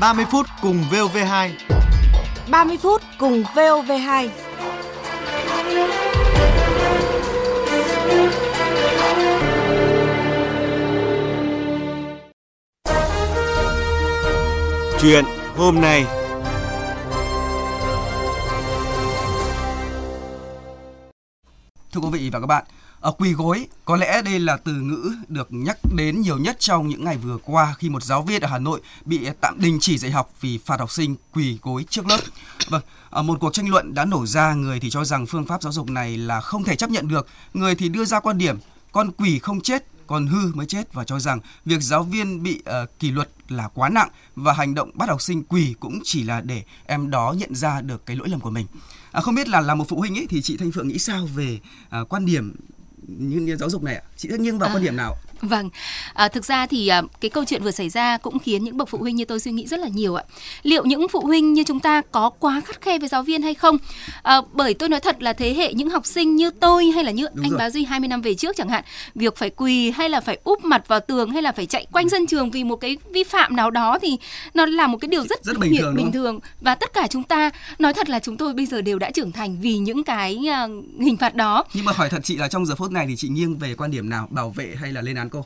30 phút cùng VOV2 30 phút cùng VOV2 Chuyện hôm nay. Thưa quý vị và các bạn, ở quỳ gối có lẽ đây là từ ngữ được nhắc đến nhiều nhất trong những ngày vừa qua khi một giáo viên ở Hà Nội bị tạm đình chỉ dạy học vì phạt học sinh quỳ gối trước lớp. Vâng, ở một cuộc tranh luận đã nổ ra, người thì cho rằng phương pháp giáo dục này là không thể chấp nhận được, người thì đưa ra quan điểm con quỳ không chết còn hư mới chết và cho rằng việc giáo viên bị uh, kỷ luật là quá nặng và hành động bắt học sinh quỳ cũng chỉ là để em đó nhận ra được cái lỗi lầm của mình. À, không biết là là một phụ huynh ấy thì chị Thanh Phượng nghĩ sao về uh, quan điểm như, như giáo dục này ạ? Chị sẽ nghiêng vào à, quan điểm nào? Vâng, à, thực ra thì à, cái câu chuyện vừa xảy ra cũng khiến những bậc phụ huynh như tôi suy nghĩ rất là nhiều ạ. Liệu những phụ huynh như chúng ta có quá khắt khe với giáo viên hay không? À, bởi tôi nói thật là thế hệ những học sinh như tôi hay là như Đúng anh rồi. Bá Duy 20 năm về trước chẳng hạn, việc phải quỳ hay là phải úp mặt vào tường hay là phải chạy quanh sân trường vì một cái vi phạm nào đó thì nó là một cái điều rất, rất bình thường, bình thường và tất cả chúng ta nói thật là chúng tôi bây giờ đều đã trưởng thành vì những cái uh, hình phạt đó. Nhưng mà hỏi thật chị là trong giờ phút này thì chị nghiêng về quan điểm nào, bảo vệ hay là lên án cô?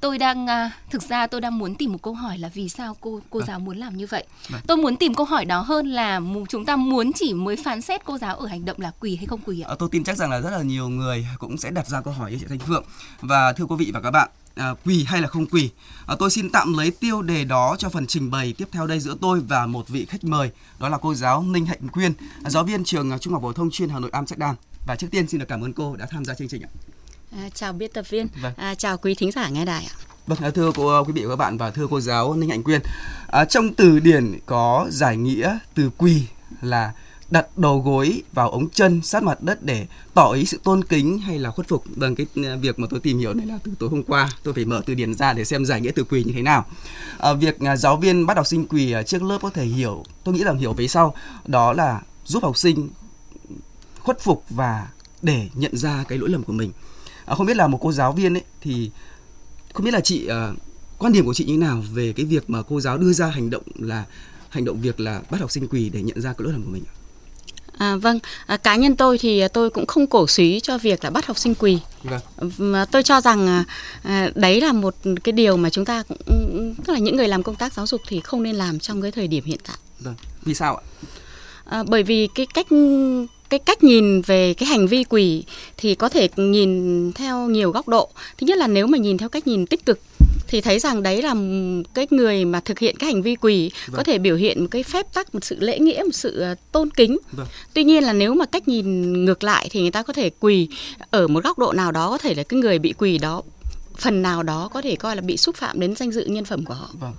tôi đang à, thực ra tôi đang muốn tìm một câu hỏi là vì sao cô cô giáo muốn làm như vậy. Vâng. tôi muốn tìm câu hỏi đó hơn là chúng ta muốn chỉ mới phán xét cô giáo ở hành động là quỳ hay không quỳ ạ? À, tôi tin chắc rằng là rất là nhiều người cũng sẽ đặt ra câu hỏi như chị Thanh Phượng. Và thưa quý vị và các bạn à, quỳ hay là không quỳ? À, tôi xin tạm lấy tiêu đề đó cho phần trình bày tiếp theo đây giữa tôi và một vị khách mời đó là cô giáo Ninh Hạnh Quyên giáo viên trường Trung học phổ thông chuyên Hà Nội Amsterdam và trước tiên xin được cảm ơn cô đã tham gia chương trình ạ À, chào biên tập viên, vâng. à, chào quý thính giả nghe đài ạ. Vâng, à, thưa cô quý vị và các bạn và thưa cô giáo Ninh Hạnh Quyên, à, trong từ điển có giải nghĩa từ quỳ là đặt đầu gối vào ống chân sát mặt đất để tỏ ý sự tôn kính hay là khuất phục. Vâng, cái à, việc mà tôi tìm hiểu này là từ tối hôm qua, tôi phải mở từ điển ra để xem giải nghĩa từ quỳ như thế nào. À, việc à, giáo viên bắt học sinh quỳ trước lớp có thể hiểu, tôi nghĩ là hiểu về sau, đó là giúp học sinh khuất phục và để nhận ra cái lỗi lầm của mình à, không biết là một cô giáo viên ấy thì không biết là chị à, quan điểm của chị như thế nào về cái việc mà cô giáo đưa ra hành động là hành động việc là bắt học sinh quỳ để nhận ra cái lỗi lầm của mình À, vâng, à, cá nhân tôi thì tôi cũng không cổ suý cho việc là bắt học sinh quỳ. Vâng. Tôi cho rằng à, à, đấy là một cái điều mà chúng ta cũng tức là những người làm công tác giáo dục thì không nên làm trong cái thời điểm hiện tại. Vâng. Vì sao ạ? À, bởi vì cái cách cái cách nhìn về cái hành vi quỷ thì có thể nhìn theo nhiều góc độ thứ nhất là nếu mà nhìn theo cách nhìn tích cực thì thấy rằng đấy là cái người mà thực hiện cái hành vi quỳ vâng. có thể biểu hiện một cái phép tắc một sự lễ nghĩa một sự ờ, tôn kính vâng. tuy nhiên là nếu mà cách nhìn ngược lại thì người ta có thể quỳ ở một góc độ nào đó có thể là cái người bị quỳ đó phần nào đó có thể coi là bị xúc phạm đến danh dự nhân phẩm của họ. Vâng.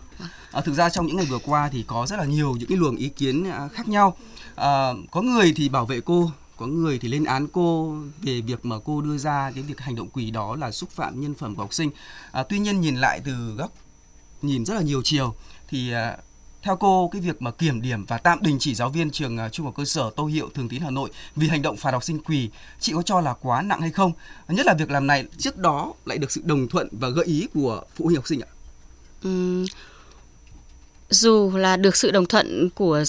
À, thực ra trong những ngày vừa qua thì có rất là nhiều những cái luồng ý kiến à, khác nhau. À, có người thì bảo vệ cô có người thì lên án cô về việc mà cô đưa ra cái việc hành động quỷ đó là xúc phạm nhân phẩm của học sinh. À, tuy nhiên nhìn lại từ góc nhìn rất là nhiều chiều thì à, theo cô cái việc mà kiểm điểm và tạm đình chỉ giáo viên trường à, trung học cơ sở Tô Hiệu Thường Tín Hà Nội vì hành động phạt học sinh quỳ chị có cho là quá nặng hay không? Nhất là việc làm này trước đó lại được sự đồng thuận và gợi ý của phụ huynh học sinh ạ. Ừ, dù là được sự đồng thuận của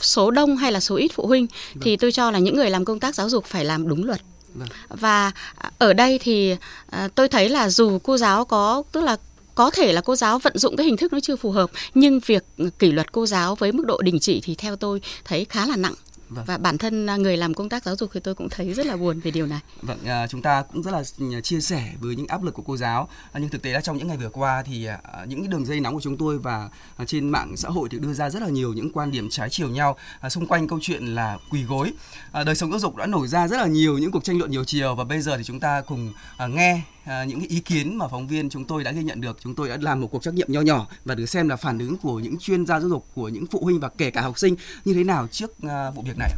số đông hay là số ít phụ huynh vâng. thì tôi cho là những người làm công tác giáo dục phải làm đúng luật vâng. và ở đây thì à, tôi thấy là dù cô giáo có tức là có thể là cô giáo vận dụng cái hình thức nó chưa phù hợp nhưng việc kỷ luật cô giáo với mức độ đình chỉ thì theo tôi thấy khá là nặng Vâng. Và bản thân à, người làm công tác giáo dục thì tôi cũng thấy rất là buồn về điều này. Vâng, à, chúng ta cũng rất là chia sẻ với những áp lực của cô giáo. À, nhưng thực tế là trong những ngày vừa qua thì à, những đường dây nóng của chúng tôi và à, trên mạng xã hội thì đưa ra rất là nhiều những quan điểm trái chiều nhau à, xung quanh câu chuyện là quỳ gối. À, đời sống giáo dục đã nổi ra rất là nhiều những cuộc tranh luận nhiều chiều và bây giờ thì chúng ta cùng à, nghe à, những cái ý kiến mà phóng viên chúng tôi đã ghi nhận được. Chúng tôi đã làm một cuộc trắc nghiệm nho nhỏ và được xem là phản ứng của những chuyên gia giáo dục, của những phụ huynh và kể cả học sinh như thế nào trước à, vụ việc này.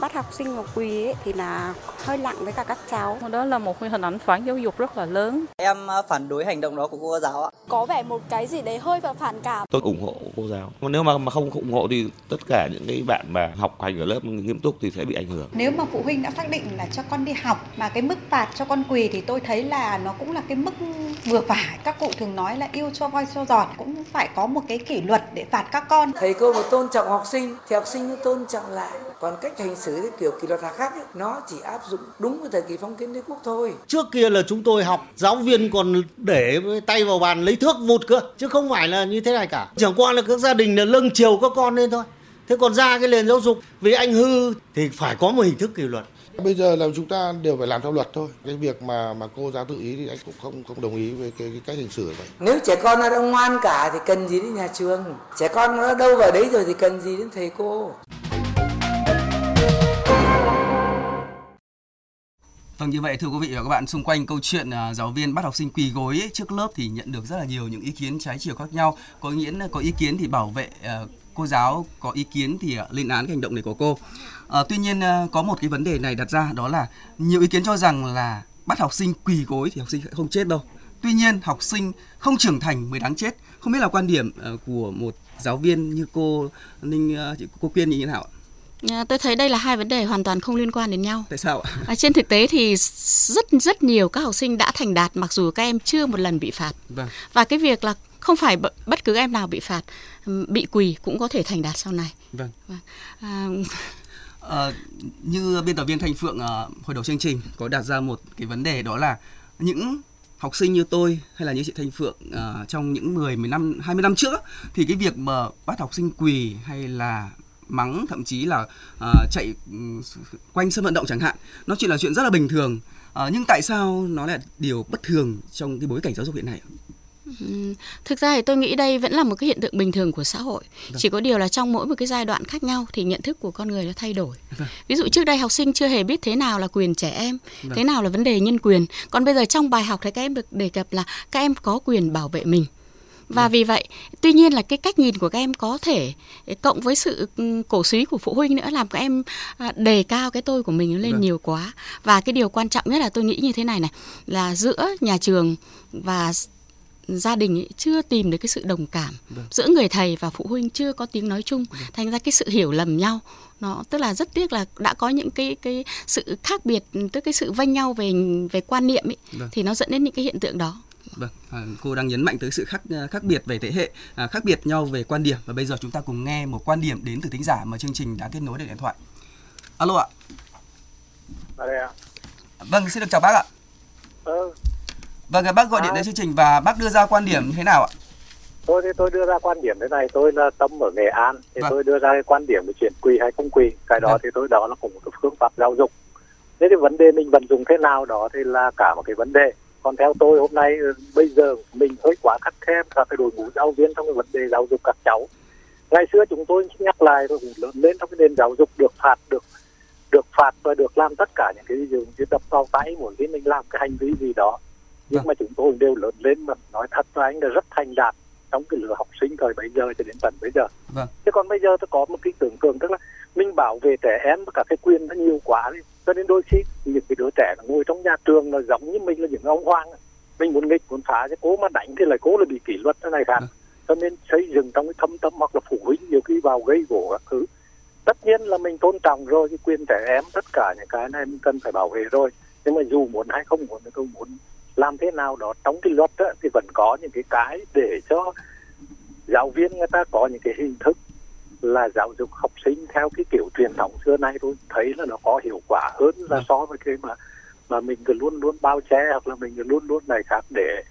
Bắt học sinh vào quỳ ấy, thì là hơi nặng với cả các cháu. Đó là một hình ảnh phản giáo dục rất là lớn. Em à, phản đối hành động đó của cô giáo ạ. Có vẻ một cái gì đấy hơi và phản cảm. Tôi ủng hộ cô giáo. Còn nếu mà mà không ủng hộ thì tất cả những cái bạn mà học hành ở lớp nghiêm túc thì sẽ bị ảnh hưởng. Nếu mà phụ huynh đã xác định là cho con đi học mà cái mức phạt cho con quỳ thì tôi thấy là nó cũng là cái mức vừa phải. Các cụ thường nói là yêu cho voi cho giọt cũng phải có một cái kỷ luật để phạt các con. Thầy cô mà tôn trọng học sinh thì học sinh nó tôn trọng lại. Còn cách hành xử cái kiểu kỷ luật khác ấy, nó chỉ áp dụng đúng với thời kỳ phong kiến đế quốc thôi. Trước kia là chúng tôi học giáo viên còn để tay vào bàn lấy thước vụt cơ chứ không phải là như thế này cả. Chẳng qua là các gia đình là lưng chiều các con lên thôi. Thế còn ra cái nền giáo dục vì anh hư thì phải có một hình thức kỷ luật. Bây giờ là chúng ta đều phải làm theo luật thôi. Cái việc mà mà cô giáo tự ý thì anh cũng không không đồng ý với cái, cái cách hành xử vậy. Nếu trẻ con nó đã ngoan cả thì cần gì đến nhà trường? Trẻ con nó đâu vào đấy rồi thì cần gì đến thầy cô? Vâng như vậy thưa quý vị và các bạn xung quanh câu chuyện uh, giáo viên bắt học sinh quỳ gối ấy, trước lớp thì nhận được rất là nhiều những ý kiến trái chiều khác nhau. Có nghĩa có ý kiến thì bảo vệ uh, cô giáo, có ý kiến thì uh, lên án cái hành động này của cô. Uh, tuy nhiên uh, có một cái vấn đề này đặt ra đó là nhiều ý kiến cho rằng là bắt học sinh quỳ gối thì học sinh sẽ không chết đâu. Tuy nhiên học sinh không trưởng thành mới đáng chết. Không biết là quan điểm uh, của một giáo viên như cô Ninh uh, cô Quyên như thế nào ạ? À, tôi thấy đây là hai vấn đề hoàn toàn không liên quan đến nhau. Tại sao ạ? À, trên thực tế thì rất rất nhiều các học sinh đã thành đạt mặc dù các em chưa một lần bị phạt. Vâng. Và cái việc là không phải bất cứ em nào bị phạt bị quỳ cũng có thể thành đạt sau này. Vâng. À, à, như biên tập viên Thanh Phượng uh, hồi đầu chương trình có đặt ra một cái vấn đề đó là những học sinh như tôi hay là như chị Thanh Phượng uh, trong những 10, 10 năm, 20 năm trước thì cái việc mà bắt học sinh quỳ hay là mắng thậm chí là uh, chạy um, quanh sân vận động chẳng hạn nó chỉ là chuyện rất là bình thường uh, nhưng tại sao nó là điều bất thường trong cái bối cảnh giáo dục hiện nay Thực ra thì tôi nghĩ đây vẫn là một cái hiện tượng bình thường của xã hội. Vâng. Chỉ có điều là trong mỗi một cái giai đoạn khác nhau thì nhận thức của con người nó thay đổi. Vâng. Ví dụ trước đây học sinh chưa hề biết thế nào là quyền trẻ em, vâng. thế nào là vấn đề nhân quyền. Còn bây giờ trong bài học thì các em được đề cập là các em có quyền bảo vệ mình và vì vậy tuy nhiên là cái cách nhìn của các em có thể cộng với sự ừ, cổ suý của phụ huynh nữa làm các em à, đề cao cái tôi của mình lên vâng. nhiều quá và cái điều quan trọng nhất là tôi nghĩ như thế này này là giữa nhà trường và gia đình ấy chưa tìm được cái sự đồng cảm vâng. giữa người thầy và phụ huynh chưa có tiếng nói chung vâng. thành ra cái sự hiểu lầm nhau nó tức là rất tiếc là đã có những cái cái sự khác biệt tức cái sự vanh nhau về về quan niệm ấy vâng. thì nó dẫn đến những cái hiện tượng đó Vâng, à, cô đang nhấn mạnh tới sự khác à, khác biệt về thế hệ, à, khác biệt nhau về quan điểm và bây giờ chúng ta cùng nghe một quan điểm đến từ thính giả mà chương trình đã kết nối được điện thoại. Alo ạ. À đây ạ. Vâng, xin được chào bác ạ. Ừ. Vâng, bác gọi điện đến chương trình và bác đưa ra quan điểm như thế nào ạ? Tôi thì tôi đưa ra quan điểm thế này, tôi là tâm ở Nghệ An, thì vâng. tôi đưa ra cái quan điểm về chuyện quỳ hay không quỳ, cái đó vâng. thì tôi đó là cũng một phương pháp giáo dục. Thế thì vấn đề mình vận dụng thế nào đó thì là cả một cái vấn đề còn theo tôi hôm nay ừ, bây giờ mình hơi quá khắt khe cả cái đội ngũ giáo viên trong cái vấn đề giáo dục các cháu ngày xưa chúng tôi nhắc lại tôi cũng lớn lên trong cái nền giáo dục được phạt được được phạt và được làm tất cả những cái gì như đập vào tay mỗi khi mình làm cái hành vi gì đó nhưng vâng. mà chúng tôi đều lớn lên mà nói thật với anh là rất thành đạt trong cái lứa học sinh thời bây giờ cho đến tận bây giờ vâng. chứ còn bây giờ tôi có một cái tưởng tượng tức là mình bảo vệ trẻ em và cả cái quyền nó nhiều quá đi cho nên đôi khi những cái đứa trẻ ngồi trong nhà trường là giống như mình là những ông hoang mình muốn nghịch muốn phá chứ cố mà đánh thì lại cố là bị kỷ luật thế này khác. Cho nên xây dựng trong cái thâm tâm hoặc là phụ huynh nhiều khi vào gây gỗ các thứ. Tất nhiên là mình tôn trọng rồi cái quyền trẻ em tất cả những cái này mình cần phải bảo vệ rồi. Nhưng mà dù muốn hay không muốn thì tôi muốn làm thế nào đó trong cái luật đó, thì vẫn có những cái cái để cho giáo viên người ta có những cái hình thức là giáo dục học sinh theo cái kiểu truyền thống xưa nay tôi thấy là nó có hiệu quả hơn là vâng. so với cái mà mà mình cứ luôn luôn bao che hoặc là mình cứ luôn luôn này khác để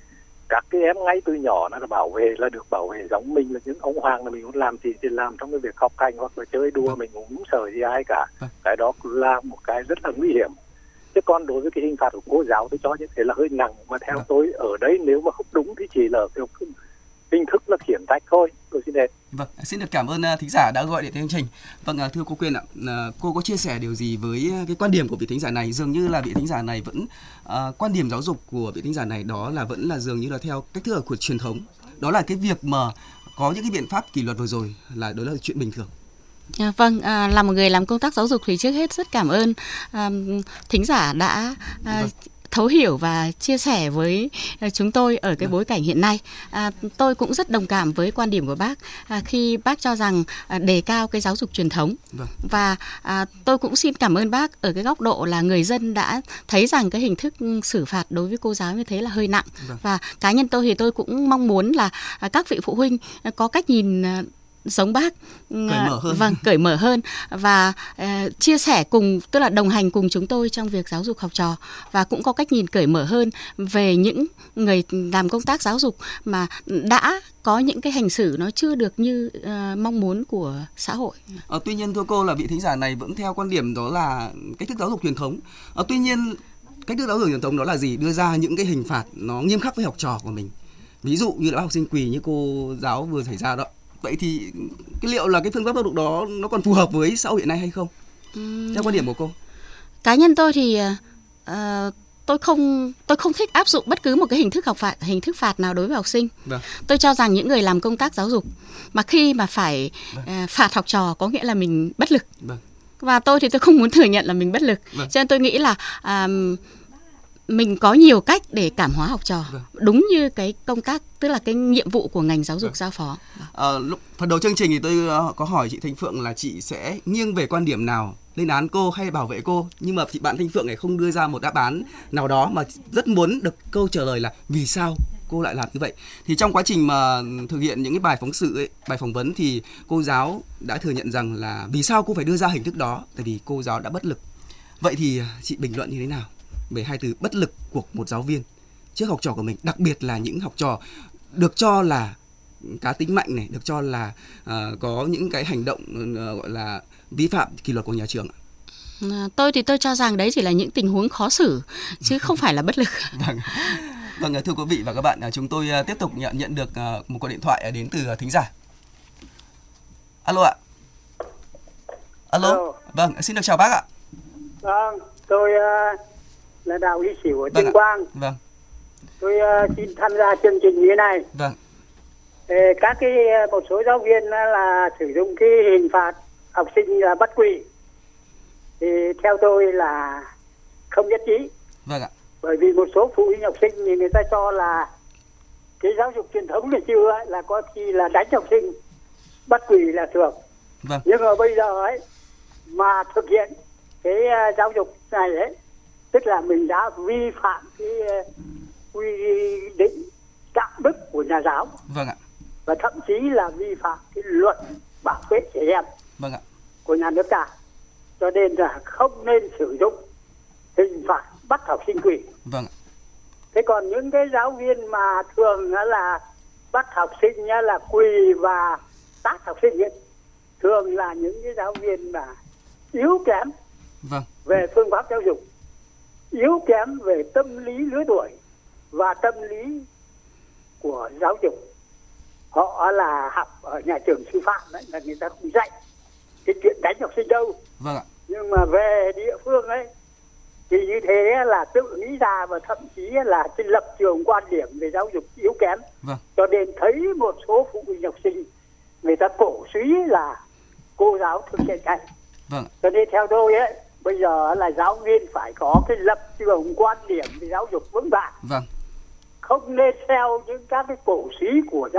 các cái em ngay từ nhỏ nó là bảo vệ là được bảo vệ giống mình là những ông hoàng là mình muốn làm gì thì làm trong cái việc học hành hoặc là chơi đùa vâng. mình cũng không sợ gì ai cả vâng. cái đó là một cái rất là nguy hiểm chứ còn đối với cái hình phạt của cô giáo tôi cho như thế là hơi nặng mà theo tôi ở đây nếu mà không đúng thì chỉ là kiểu hình thức là khiển trách thôi tôi xin hết vâng xin được cảm ơn à, thính giả đã gọi điện chương trình. Vâng à, thưa cô quyên ạ à, cô có chia sẻ điều gì với cái quan điểm của vị thính giả này? Dường như là vị thính giả này vẫn uh, quan điểm giáo dục của vị thính giả này đó là vẫn là dường như là theo cách thức của truyền thống. Đó là cái việc mà có những cái biện pháp kỷ luật vừa rồi là đó là chuyện bình thường. À, vâng, à, là một người làm công tác giáo dục thì trước hết rất cảm ơn à, thính giả đã à, vâng thấu hiểu và chia sẻ với à, chúng tôi ở cái vâng. bối cảnh hiện nay. À, tôi cũng rất đồng cảm với quan điểm của bác à, khi bác cho rằng à, đề cao cái giáo dục truyền thống vâng. và à, tôi cũng xin cảm ơn bác ở cái góc độ là người dân đã thấy rằng cái hình thức xử phạt đối với cô giáo như thế là hơi nặng vâng. và cá nhân tôi thì tôi cũng mong muốn là à, các vị phụ huynh có cách nhìn giống bác cởi mở hơn. vâng cởi mở hơn và uh, chia sẻ cùng tức là đồng hành cùng chúng tôi trong việc giáo dục học trò và cũng có cách nhìn cởi mở hơn về những người làm công tác giáo dục mà đã có những cái hành xử nó chưa được như uh, mong muốn của xã hội. À, tuy nhiên thưa cô là vị thính giả này vẫn theo quan điểm đó là cách thức giáo dục truyền thống. À, tuy nhiên cách thức giáo dục truyền thống đó là gì? Đưa ra những cái hình phạt nó nghiêm khắc với học trò của mình. Ví dụ như là học sinh quỳ như cô giáo vừa xảy ra đó vậy thì cái liệu là cái phương pháp giáo dục đó nó còn phù hợp với xã hội hiện nay hay không uhm. theo quan điểm của cô cá nhân tôi thì uh, tôi không tôi không thích áp dụng bất cứ một cái hình thức học phạt hình thức phạt nào đối với học sinh vâng. tôi cho rằng những người làm công tác giáo dục mà khi mà phải vâng. uh, phạt học trò có nghĩa là mình bất lực vâng. và tôi thì tôi không muốn thừa nhận là mình bất lực vâng. cho nên tôi nghĩ là uh, mình có nhiều cách để cảm hóa học trò vâng. đúng như cái công tác tức là cái nhiệm vụ của ngành giáo dục vâng. giao phó. À, lúc phần đầu chương trình thì tôi ờ, có hỏi chị Thanh Phượng là chị sẽ nghiêng về quan điểm nào lên án cô hay bảo vệ cô nhưng mà chị bạn Thanh Phượng này không đưa ra một đáp án nào đó mà rất muốn được câu trả lời là vì sao cô lại làm như vậy thì trong quá trình mà thực hiện những cái bài phóng sự ấy, bài phỏng vấn thì cô giáo đã thừa nhận rằng là vì sao cô phải đưa ra hình thức đó tại vì cô giáo đã bất lực vậy thì chị bình luận như thế nào về hai từ bất lực của một giáo viên. Trước học trò của mình đặc biệt là những học trò được cho là cá tính mạnh này được cho là uh, có những cái hành động uh, gọi là vi phạm kỷ luật của nhà trường à, tôi thì tôi cho rằng đấy chỉ là những tình huống khó xử chứ không phải là bất lực. Vâng vâng thưa quý vị và các bạn chúng tôi tiếp tục nhận nhận được một cuộc điện thoại đến từ thính giả. Alo ạ. Alo, alo. vâng xin được chào bác ạ. Vâng tôi uh, là Đào Y Xỉu ở vâng Tuyên Quang. Vâng. Tôi uh, xin tham gia chương trình như thế này. Vâng. Ê, các cái ờ, một số giáo viên là sử dụng cái hình phạt học sinh là bắt quỳ thì theo tôi là không nhất trí. Vâng ạ. Bởi vì một số phụ huynh học sinh thì người ta cho là cái giáo dục truyền thống ngày xưa ấy, là có khi là đánh học sinh bắt quỳ là thường. Vâng. Nhưng mà bây giờ ấy mà thực hiện cái giáo dục này ấy tức là mình đã vi phạm cái ờ, quy định đạo đức của nhà giáo. Vâng ạ. Và thậm chí là vi phạm cái luật bảo vệ trẻ em vâng ạ. của nhà nước ta. Cho nên là không nên sử dụng hình phạt bắt học sinh quỳ vâng ạ. Thế còn những cái giáo viên mà thường là bắt học sinh là quỳ và tát học sinh ấy, thường là những cái giáo viên mà yếu kém vâng. về phương pháp giáo dục yếu kém về tâm lý lứa tuổi và tâm lý của giáo dục họ là học ở nhà trường sư phạm đấy là người ta không dạy cái chuyện đánh học sinh đâu vâng ạ. nhưng mà về địa phương ấy thì như thế là tự nghĩ ra và thậm chí là cái lập trường quan điểm về giáo dục yếu kém vâng. cho nên thấy một số phụ huynh học sinh người ta cổ suý là cô giáo thực hiện cái vâng. cho nên theo tôi ấy bây giờ là giáo viên phải có cái lập trường quan điểm về giáo dục vững vàng. Vâng. Không nên theo những các cái cổ suý của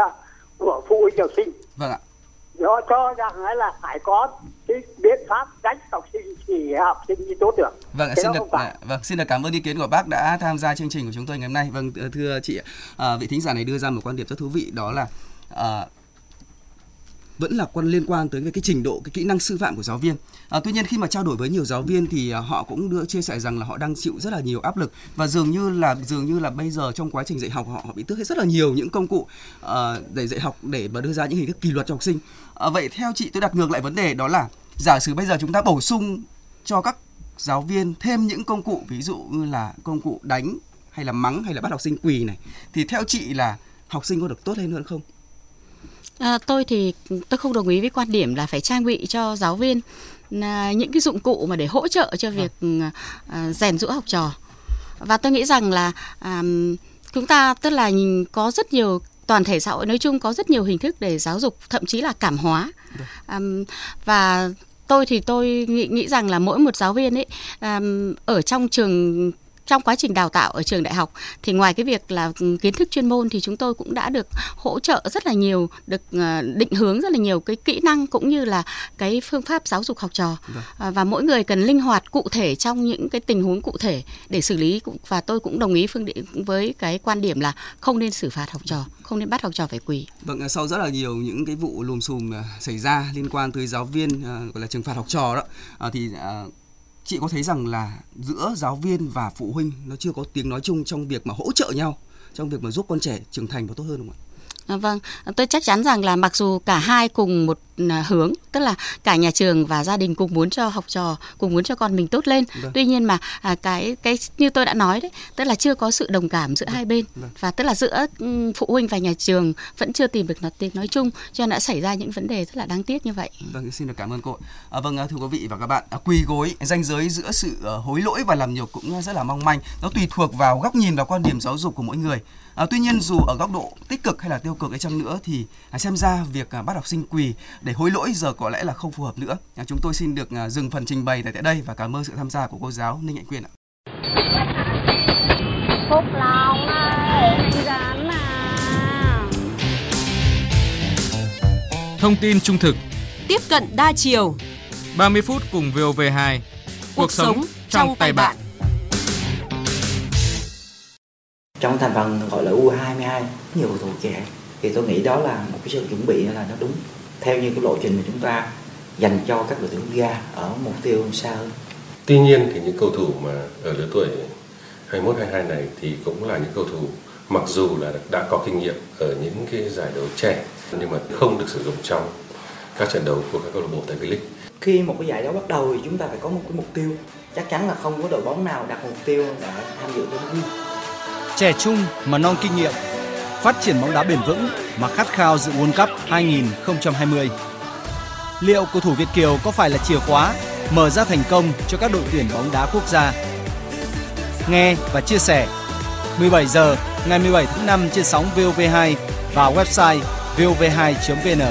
của phụ huynh học sinh. Vâng ạ. Do cho rằng là phải có cái biện pháp đánh học sinh thì học sinh đi tốt được. Vâng, xin được vâng xin được cảm ơn ý kiến của bác đã tham gia chương trình của chúng tôi ngày hôm nay. Vâng, thưa chị, à, vị thính giả này đưa ra một quan điểm rất thú vị đó là à, vẫn là quan liên quan tới cái trình độ cái kỹ năng sư phạm của giáo viên. À, tuy nhiên khi mà trao đổi với nhiều giáo viên thì à, họ cũng đưa chia sẻ rằng là họ đang chịu rất là nhiều áp lực và dường như là dường như là bây giờ trong quá trình dạy học họ, họ bị tước hết rất là nhiều những công cụ uh, để dạy học để mà đưa ra những hình thức kỷ luật cho học sinh. À, vậy theo chị tôi đặt ngược lại vấn đề đó là giả sử bây giờ chúng ta bổ sung cho các giáo viên thêm những công cụ ví dụ như là công cụ đánh hay là mắng hay là bắt học sinh quỳ này thì theo chị là học sinh có được tốt lên hơn không? À, tôi thì tôi không đồng ý với quan điểm là phải trang bị cho giáo viên là những cái dụng cụ mà để hỗ trợ cho việc à, rèn rũa học trò. Và tôi nghĩ rằng là à, chúng ta tức là có rất nhiều toàn thể xã hội nói chung có rất nhiều hình thức để giáo dục thậm chí là cảm hóa. Um, và tôi thì tôi nghĩ nghĩ rằng là mỗi một giáo viên ấy um, ở trong trường trong quá trình đào tạo ở trường đại học thì ngoài cái việc là kiến thức chuyên môn thì chúng tôi cũng đã được hỗ trợ rất là nhiều được ờ, định hướng rất là nhiều cái kỹ năng cũng như là cái phương pháp giáo dục học trò. À, và mỗi người cần linh hoạt cụ thể trong những cái tình huống cụ thể để xử lý và tôi cũng đồng ý phương định với cái quan điểm là không nên xử phạt học trò không nên bắt học trò phải quỳ. Vâng sau rất là nhiều những cái vụ lùm xùm à, xảy ra liên quan tới giáo viên gọi là trừng phạt học trò đó thì chị có thấy rằng là giữa giáo viên và phụ huynh nó chưa có tiếng nói chung trong việc mà hỗ trợ nhau trong việc mà giúp con trẻ trưởng thành và tốt hơn không ạ? À, vâng, tôi chắc chắn rằng là mặc dù cả hai cùng một hướng, tức là cả nhà trường và gia đình cùng muốn cho học trò, cùng muốn cho con mình tốt lên. Vâng. Tuy nhiên mà à, cái cái như tôi đã nói đấy, tức là chưa có sự đồng cảm giữa vâng. hai bên vâng. và tức là giữa phụ huynh và nhà trường vẫn chưa tìm được tiếng nói chung, cho nên đã xảy ra những vấn đề rất là đáng tiếc như vậy. Vâng, xin được cảm ơn cô. À, vâng, thưa quý vị và các bạn, à, quỳ gối ranh giới giữa sự uh, hối lỗi và làm nhục cũng rất là mong manh. Nó tùy thuộc vào góc nhìn và quan điểm giáo dục của mỗi người. À, tuy nhiên dù ở góc độ tích cực hay là tiêu cực ấy chăng nữa thì à, xem ra việc à, bắt học sinh quỳ để hối lỗi giờ có lẽ là không phù hợp nữa. Chúng tôi xin được à, dừng phần trình bày tại đây và cảm ơn sự tham gia của cô giáo Ninh Hạnh Quyên ạ. Phúc ơi, mà. Thông tin trung thực, tiếp cận đa chiều. 30 phút cùng VOV2. Cuộc, Cuộc sống trong, trong tay bạn. bạn trong thành phần gọi là U22 nhiều cầu thủ trẻ thì tôi nghĩ đó là một cái sự chuẩn bị là nó đúng theo như cái lộ trình mà chúng ta dành cho các đội tuyển ra ở mục tiêu xa hơn. Tuy nhiên thì những cầu thủ mà ở lứa tuổi 21 22 này thì cũng là những cầu thủ mặc dù là đã có kinh nghiệm ở những cái giải đấu trẻ nhưng mà không được sử dụng trong các trận đấu của các câu lạc bộ tại V-League. Khi một cái giải đấu bắt đầu thì chúng ta phải có một cái mục tiêu. Chắc chắn là không có đội bóng nào đặt mục tiêu để tham dự Cup trẻ trung mà non kinh nghiệm, phát triển bóng đá bền vững mà khát khao dự World Cup 2020. Liệu cầu thủ Việt Kiều có phải là chìa khóa mở ra thành công cho các đội tuyển bóng đá quốc gia? Nghe và chia sẻ 17 giờ ngày 17 tháng 5 trên sóng VOV2 và website vov2.vn.